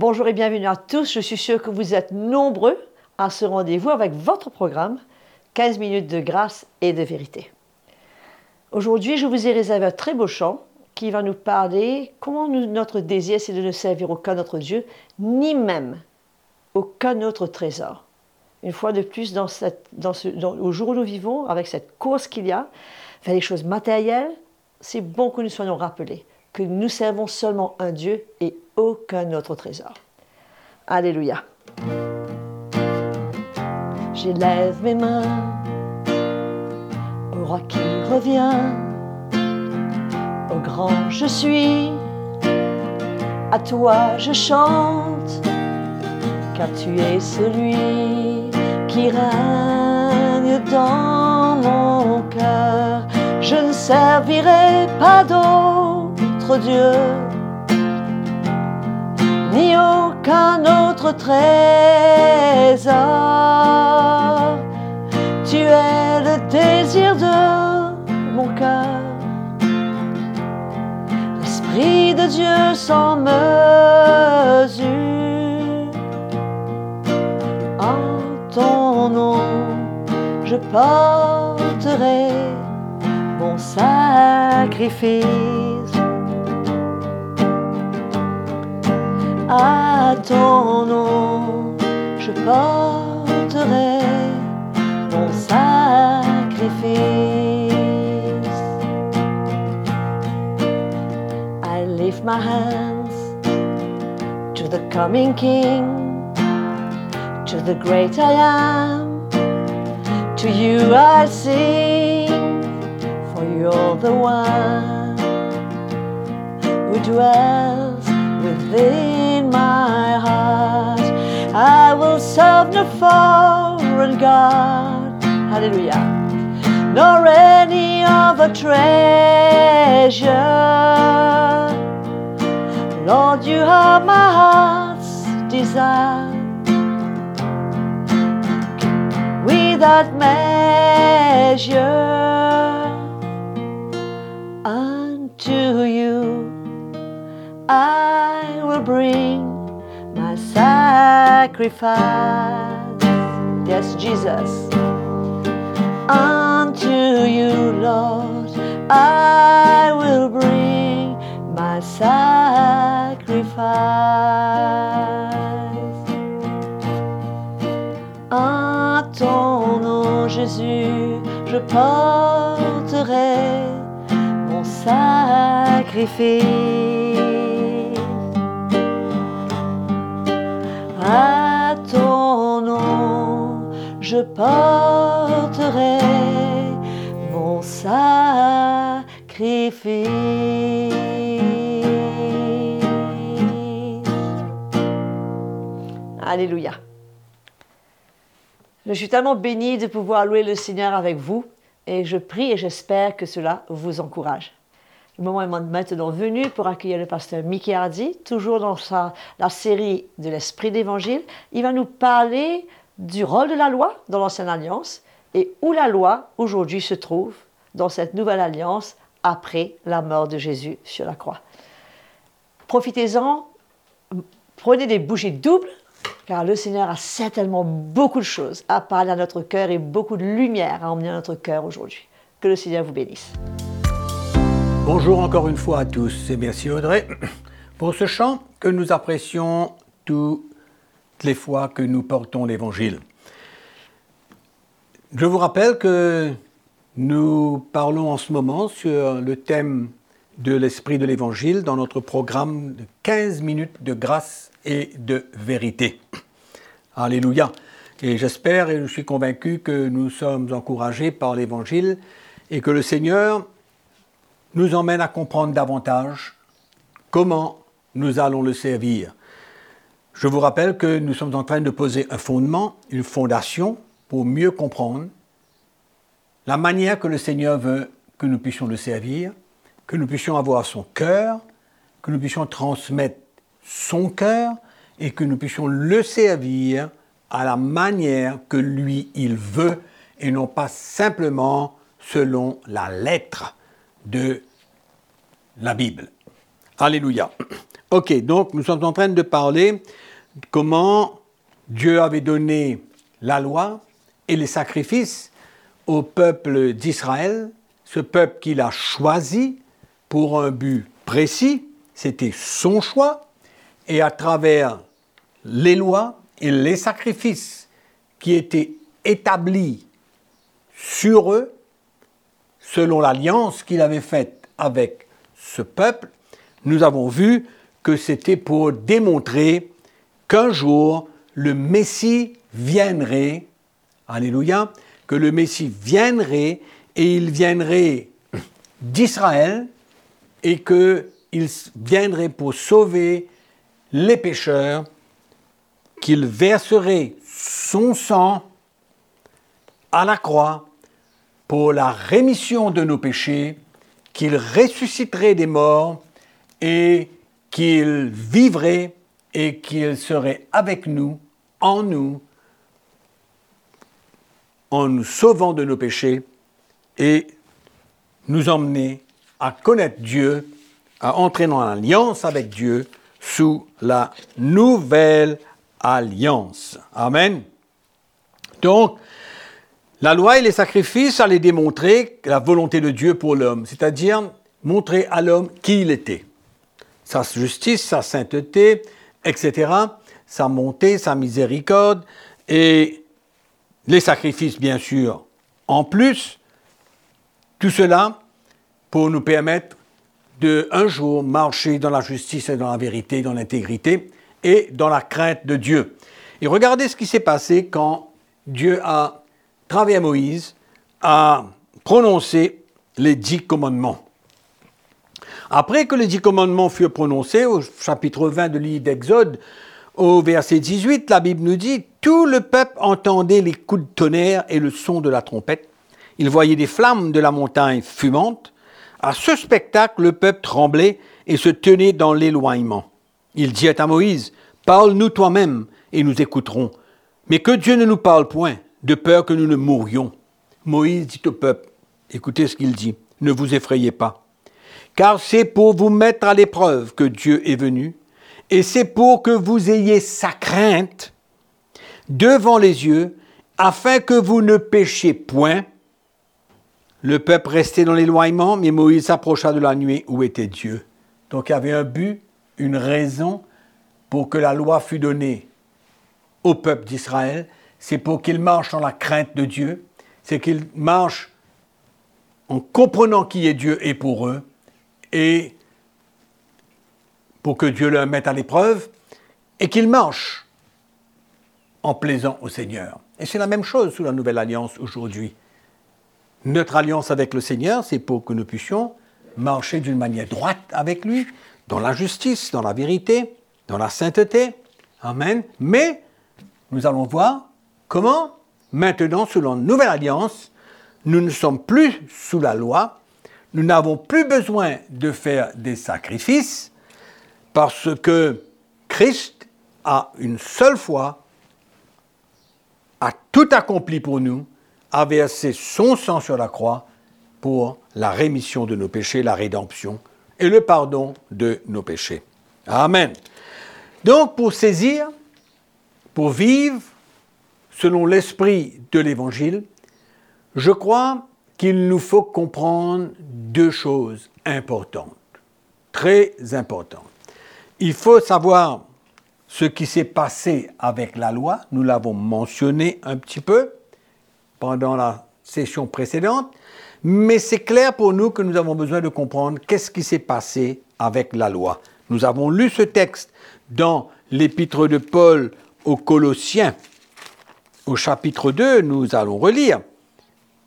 Bonjour et bienvenue à tous. Je suis sûre que vous êtes nombreux à ce rendez-vous avec votre programme 15 minutes de grâce et de vérité. Aujourd'hui, je vous ai réservé un très beau chant qui va nous parler comment notre désir c'est de ne servir aucun autre Dieu, ni même aucun autre trésor. Une fois de plus, dans au jour où nous vivons, avec cette course qu'il y a vers les choses matérielles, c'est bon que nous soyons rappelés nous servons seulement un Dieu et aucun autre trésor. Alléluia. J'élève mes mains au roi qui revient, au grand je suis, à toi je chante, car tu es celui qui règne dans mon cœur. Je ne servirai pas Dieu ni aucun autre trésor. Tu es le désir de mon cœur, l'Esprit de Dieu sans mesure. En ton nom, je porterai mon sacrifice. À ton nom, je porterai mon sacrifice. I lift my hands to the coming King, to the great I am. To you I sing, for you're the one who dwells within. I will serve no foreign God, hallelujah, nor any other treasure. Lord, you are my heart's desire. Without measure unto you I will bring sacrifice. Yes, Jesus. Unto you, Lord, I will bring my sacrifice. À ton nom, Jésus, je porterai mon sacrifice. Je porterai mon sacrifice. Alléluia. Je suis tellement bénie de pouvoir louer le Seigneur avec vous et je prie et j'espère que cela vous encourage. Le moment est maintenant venu pour accueillir le pasteur Mickey Hardy, toujours dans sa, la série de l'Esprit d'Évangile. Il va nous parler du rôle de la loi dans l'Ancienne Alliance et où la loi aujourd'hui se trouve dans cette nouvelle alliance après la mort de Jésus sur la croix. Profitez-en, prenez des bougies doubles, car le Seigneur a certainement beaucoup de choses à parler à notre cœur et beaucoup de lumière à emmener à notre cœur aujourd'hui. Que le Seigneur vous bénisse. Bonjour encore une fois à tous et merci Audrey pour ce chant que nous apprécions toutes les fois que nous portons l'Évangile. Je vous rappelle que nous parlons en ce moment sur le thème de l'esprit de l'Évangile dans notre programme de 15 minutes de grâce et de vérité. Alléluia. Et j'espère et je suis convaincu que nous sommes encouragés par l'Évangile et que le Seigneur nous emmène à comprendre davantage comment nous allons le servir. Je vous rappelle que nous sommes en train de poser un fondement, une fondation pour mieux comprendre la manière que le Seigneur veut que nous puissions le servir, que nous puissions avoir son cœur, que nous puissions transmettre son cœur et que nous puissions le servir à la manière que lui, il veut et non pas simplement selon la lettre de la Bible. Alléluia. Ok, donc nous sommes en train de parler comment Dieu avait donné la loi et les sacrifices au peuple d'Israël, ce peuple qu'il a choisi pour un but précis, c'était son choix, et à travers les lois et les sacrifices qui étaient établis sur eux, selon l'alliance qu'il avait faite avec ce peuple, nous avons vu que c'était pour démontrer qu'un jour le Messie viendrait, alléluia, que le Messie viendrait et il viendrait d'Israël et qu'il viendrait pour sauver les pécheurs, qu'il verserait son sang à la croix pour la rémission de nos péchés, qu'il ressusciterait des morts et qu'il vivrait et qu'il serait avec nous, en nous, en nous sauvant de nos péchés et nous emmener à connaître Dieu, à entrer dans l'alliance avec Dieu sous la nouvelle alliance. Amen. Donc, la loi et les sacrifices allaient démontrer la volonté de Dieu pour l'homme, c'est-à-dire montrer à l'homme qui il était. Sa justice, sa sainteté, etc. Sa bonté, sa miséricorde et les sacrifices, bien sûr, en plus. Tout cela pour nous permettre de un jour marcher dans la justice et dans la vérité, dans l'intégrité et dans la crainte de Dieu. Et regardez ce qui s'est passé quand Dieu a, travers Moïse, a prononcé les dix commandements. Après que les dix commandements furent prononcés, au chapitre 20 de l'île d'Exode, au verset 18, la Bible nous dit Tout le peuple entendait les coups de tonnerre et le son de la trompette. Il voyait des flammes de la montagne fumante. À ce spectacle, le peuple tremblait et se tenait dans l'éloignement. Il dit à Moïse Parle-nous toi-même et nous écouterons. Mais que Dieu ne nous parle point, de peur que nous ne mourions. Moïse dit au peuple Écoutez ce qu'il dit Ne vous effrayez pas car c'est pour vous mettre à l'épreuve que Dieu est venu, et c'est pour que vous ayez sa crainte devant les yeux, afin que vous ne péchiez point. Le peuple restait dans l'éloignement, mais Moïse s'approcha de la nuit où était Dieu. Donc il y avait un but, une raison pour que la loi fût donnée au peuple d'Israël, c'est pour qu'il marche dans la crainte de Dieu, c'est qu'il marche en comprenant qui est Dieu et pour eux, et pour que Dieu le mette à l'épreuve et qu'il marche en plaisant au Seigneur. Et c'est la même chose sous la nouvelle alliance aujourd'hui. Notre alliance avec le Seigneur, c'est pour que nous puissions marcher d'une manière droite avec lui, dans la justice, dans la vérité, dans la sainteté. Amen. Mais nous allons voir comment, maintenant, sous la nouvelle alliance, nous ne sommes plus sous la loi, nous n'avons plus besoin de faire des sacrifices parce que Christ a une seule fois, a tout accompli pour nous, a versé son sang sur la croix pour la rémission de nos péchés, la rédemption et le pardon de nos péchés. Amen. Donc pour saisir, pour vivre selon l'esprit de l'Évangile, je crois qu'il nous faut comprendre deux choses importantes, très importantes. Il faut savoir ce qui s'est passé avec la loi, nous l'avons mentionné un petit peu pendant la session précédente, mais c'est clair pour nous que nous avons besoin de comprendre qu'est-ce qui s'est passé avec la loi. Nous avons lu ce texte dans l'épître de Paul aux Colossiens. Au chapitre 2, nous allons relire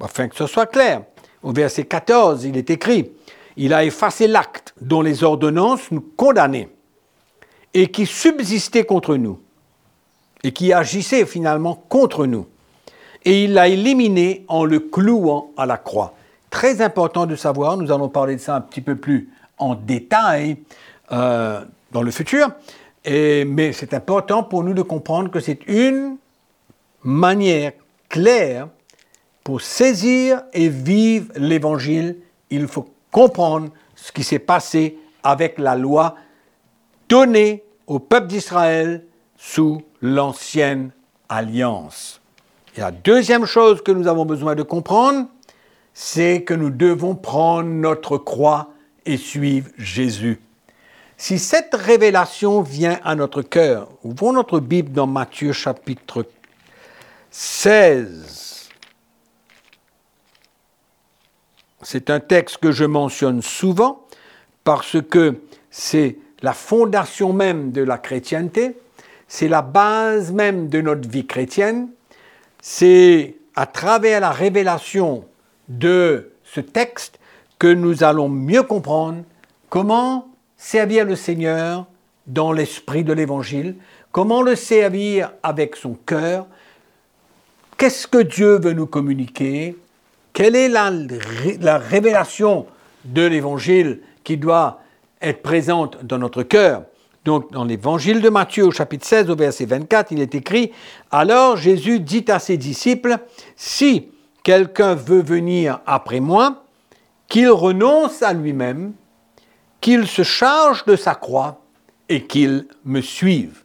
afin que ce soit clair. Au verset 14, il est écrit, il a effacé l'acte dont les ordonnances nous condamnaient et qui subsistait contre nous et qui agissait finalement contre nous. Et il l'a éliminé en le clouant à la croix. Très important de savoir, nous allons parler de ça un petit peu plus en détail euh, dans le futur, mais c'est important pour nous de comprendre que c'est une manière claire pour saisir et vivre l'Évangile, il faut comprendre ce qui s'est passé avec la loi donné au peuple d'Israël sous l'ancienne alliance. Et la deuxième chose que nous avons besoin de comprendre, c'est que nous devons prendre notre croix et suivre Jésus. Si cette révélation vient à notre cœur, ouvrons notre Bible dans Matthieu chapitre 16. C'est un texte que je mentionne souvent parce que c'est la fondation même de la chrétienté, c'est la base même de notre vie chrétienne, c'est à travers la révélation de ce texte que nous allons mieux comprendre comment servir le Seigneur dans l'esprit de l'Évangile, comment le servir avec son cœur, qu'est-ce que Dieu veut nous communiquer, quelle est la, la révélation de l'Évangile qui doit être présente dans notre cœur? Donc, dans l'évangile de Matthieu, au chapitre 16, au verset 24, il est écrit Alors Jésus dit à ses disciples Si quelqu'un veut venir après moi, qu'il renonce à lui-même, qu'il se charge de sa croix et qu'il me suive.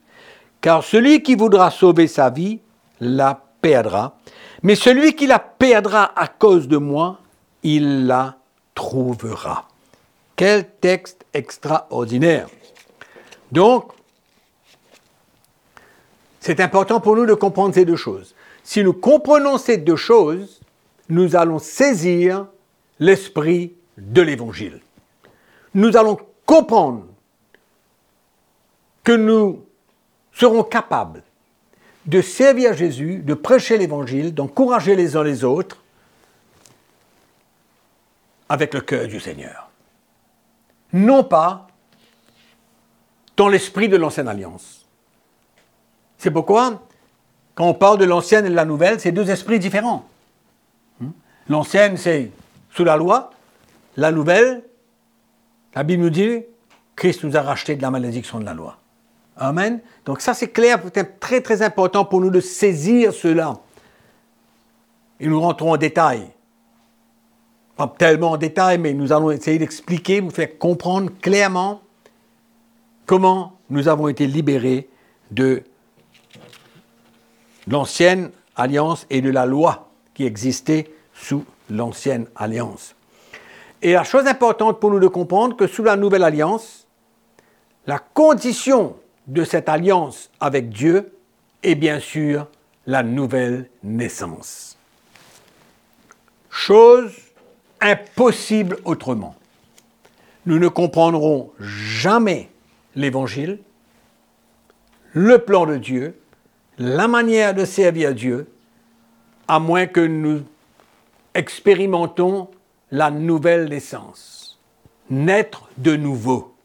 Car celui qui voudra sauver sa vie la perdra, mais celui qui la perdra à cause de moi, il la trouvera. Quel texte extraordinaire. Donc, c'est important pour nous de comprendre ces deux choses. Si nous comprenons ces deux choses, nous allons saisir l'esprit de l'Évangile. Nous allons comprendre que nous serons capables de servir Jésus, de prêcher l'Évangile, d'encourager les uns les autres avec le cœur du Seigneur non pas dans l'esprit de l'ancienne alliance. C'est pourquoi, quand on parle de l'ancienne et de la nouvelle, c'est deux esprits différents. Hmm? L'ancienne, c'est sous la loi. La nouvelle, la Bible nous dit, Christ nous a racheté de la malédiction de la loi. Amen. Donc ça, c'est clair, c'est très très important pour nous de saisir cela. Et nous rentrons en détail pas tellement en détail, mais nous allons essayer d'expliquer, vous faire comprendre clairement comment nous avons été libérés de l'ancienne alliance et de la loi qui existait sous l'ancienne alliance. Et la chose importante pour nous de comprendre que sous la nouvelle alliance, la condition de cette alliance avec Dieu est bien sûr la nouvelle naissance. Chose impossible autrement. Nous ne comprendrons jamais l'Évangile, le plan de Dieu, la manière de servir Dieu, à moins que nous expérimentons la nouvelle naissance. Naître de nouveau.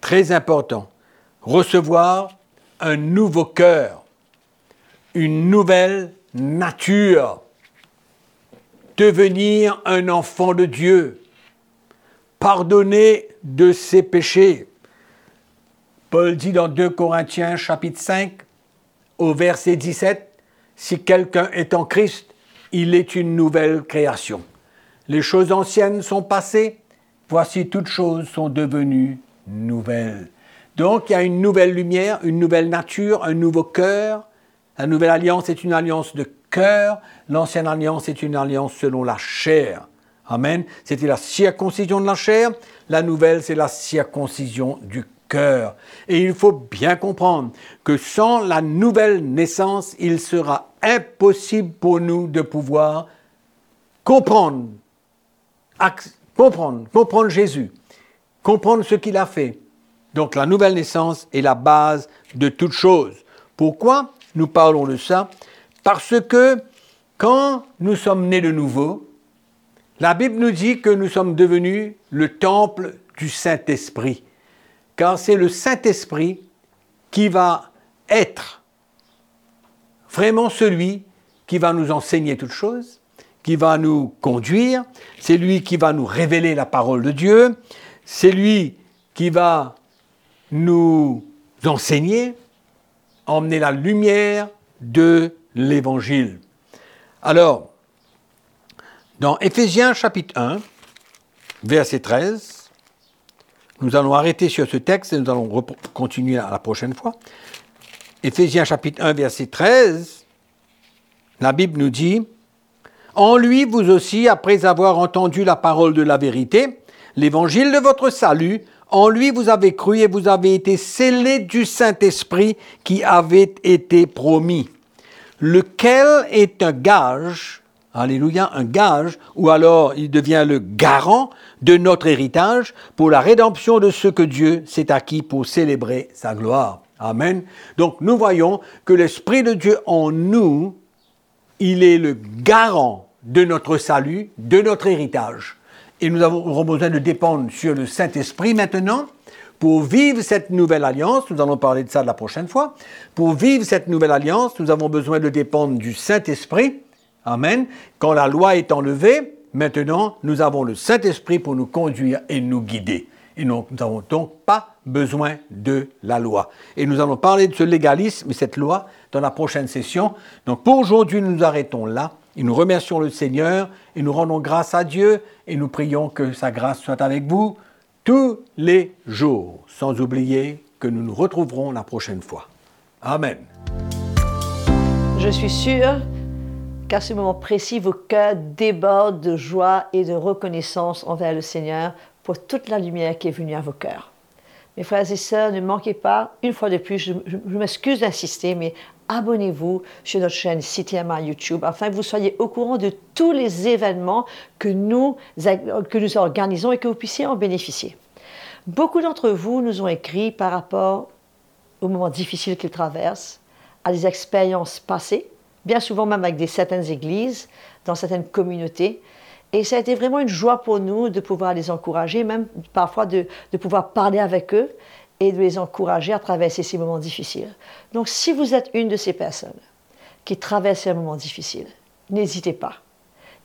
Très important. Recevoir un nouveau cœur, une nouvelle nature devenir un enfant de Dieu, pardonner de ses péchés. Paul dit dans 2 Corinthiens chapitre 5 au verset 17, Si quelqu'un est en Christ, il est une nouvelle création. Les choses anciennes sont passées, voici toutes choses sont devenues nouvelles. Donc il y a une nouvelle lumière, une nouvelle nature, un nouveau cœur. La nouvelle alliance est une alliance de cœur. L'ancienne alliance est une alliance selon la chair. Amen. C'était la circoncision de la chair. La nouvelle, c'est la circoncision du cœur. Et il faut bien comprendre que sans la nouvelle naissance, il sera impossible pour nous de pouvoir comprendre, comprendre, comprendre Jésus, comprendre ce qu'il a fait. Donc la nouvelle naissance est la base de toute chose. Pourquoi nous parlons de ça? Parce que quand nous sommes nés de nouveau, la Bible nous dit que nous sommes devenus le temple du Saint-Esprit. Car c'est le Saint-Esprit qui va être vraiment celui qui va nous enseigner toutes choses, qui va nous conduire, c'est lui qui va nous révéler la parole de Dieu, c'est lui qui va nous enseigner, emmener la lumière de l'Évangile. Alors, dans Éphésiens chapitre 1, verset 13, Nous allons arrêter sur ce texte et nous allons continuer à la prochaine fois. Éphésiens chapitre 1, verset 13, la Bible nous dit, En lui, vous aussi, après avoir entendu la parole de la vérité, l'évangile de votre salut, en lui vous avez cru et vous avez été scellés du Saint-Esprit qui avait été promis, lequel est un gage, alléluia, un gage, ou alors il devient le garant de notre héritage pour la rédemption de ce que Dieu s'est acquis pour célébrer sa gloire. Amen. Donc nous voyons que l'Esprit de Dieu en nous, il est le garant de notre salut, de notre héritage. Et nous avons besoin de dépendre sur le Saint-Esprit maintenant pour vivre cette nouvelle alliance. Nous allons parler de ça la prochaine fois. Pour vivre cette nouvelle alliance, nous avons besoin de dépendre du Saint-Esprit. Amen. Quand la loi est enlevée, maintenant, nous avons le Saint-Esprit pour nous conduire et nous guider. Et nous n'avons donc pas besoin de la loi. Et nous allons parler de ce légalisme et cette loi dans la prochaine session. Donc pour aujourd'hui, nous nous arrêtons là. Et nous remercions le Seigneur et nous rendons grâce à Dieu et nous prions que sa grâce soit avec vous tous les jours, sans oublier que nous nous retrouverons la prochaine fois. Amen. Je suis sûr qu'à ce moment précis, vos cœurs débordent de joie et de reconnaissance envers le Seigneur pour toute la lumière qui est venue à vos cœurs. Mes frères et sœurs, ne manquez pas, une fois de plus, je, m'excuse d'insister, mais abonnez-vous sur notre chaîne CTMA YouTube afin que vous soyez au courant de tous les événements que nous, que nous organisons et que vous puissiez en bénéficier. Beaucoup d'entre vous nous ont écrit par rapport aux moments difficiles qu'ils traversent, à des expériences passées, bien souvent même avec des certaines églises, dans certaines communautés, et ça a été vraiment une joie pour nous de pouvoir les encourager, même parfois de, pouvoir parler avec eux et de les encourager à traverser ces moments difficiles. Donc si vous êtes une de ces personnes qui traversent un moment difficile, n'hésitez pas.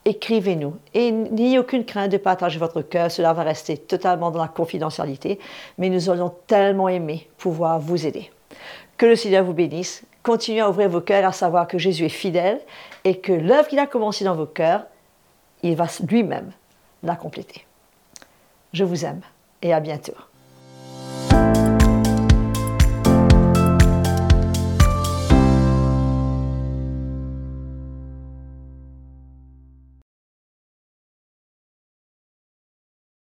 Écrivez-nous et n'ayez aucune crainte de partager votre cœur, cela va rester totalement dans la confidentialité, mais nous aurions tellement aimé pouvoir vous aider. Que le Seigneur vous bénisse, continuez à ouvrir vos cœurs à savoir que Jésus est fidèle et que l'œuvre qu'il a commencée dans vos cœurs, il va lui-même la compléter. Je vous aime et à bientôt.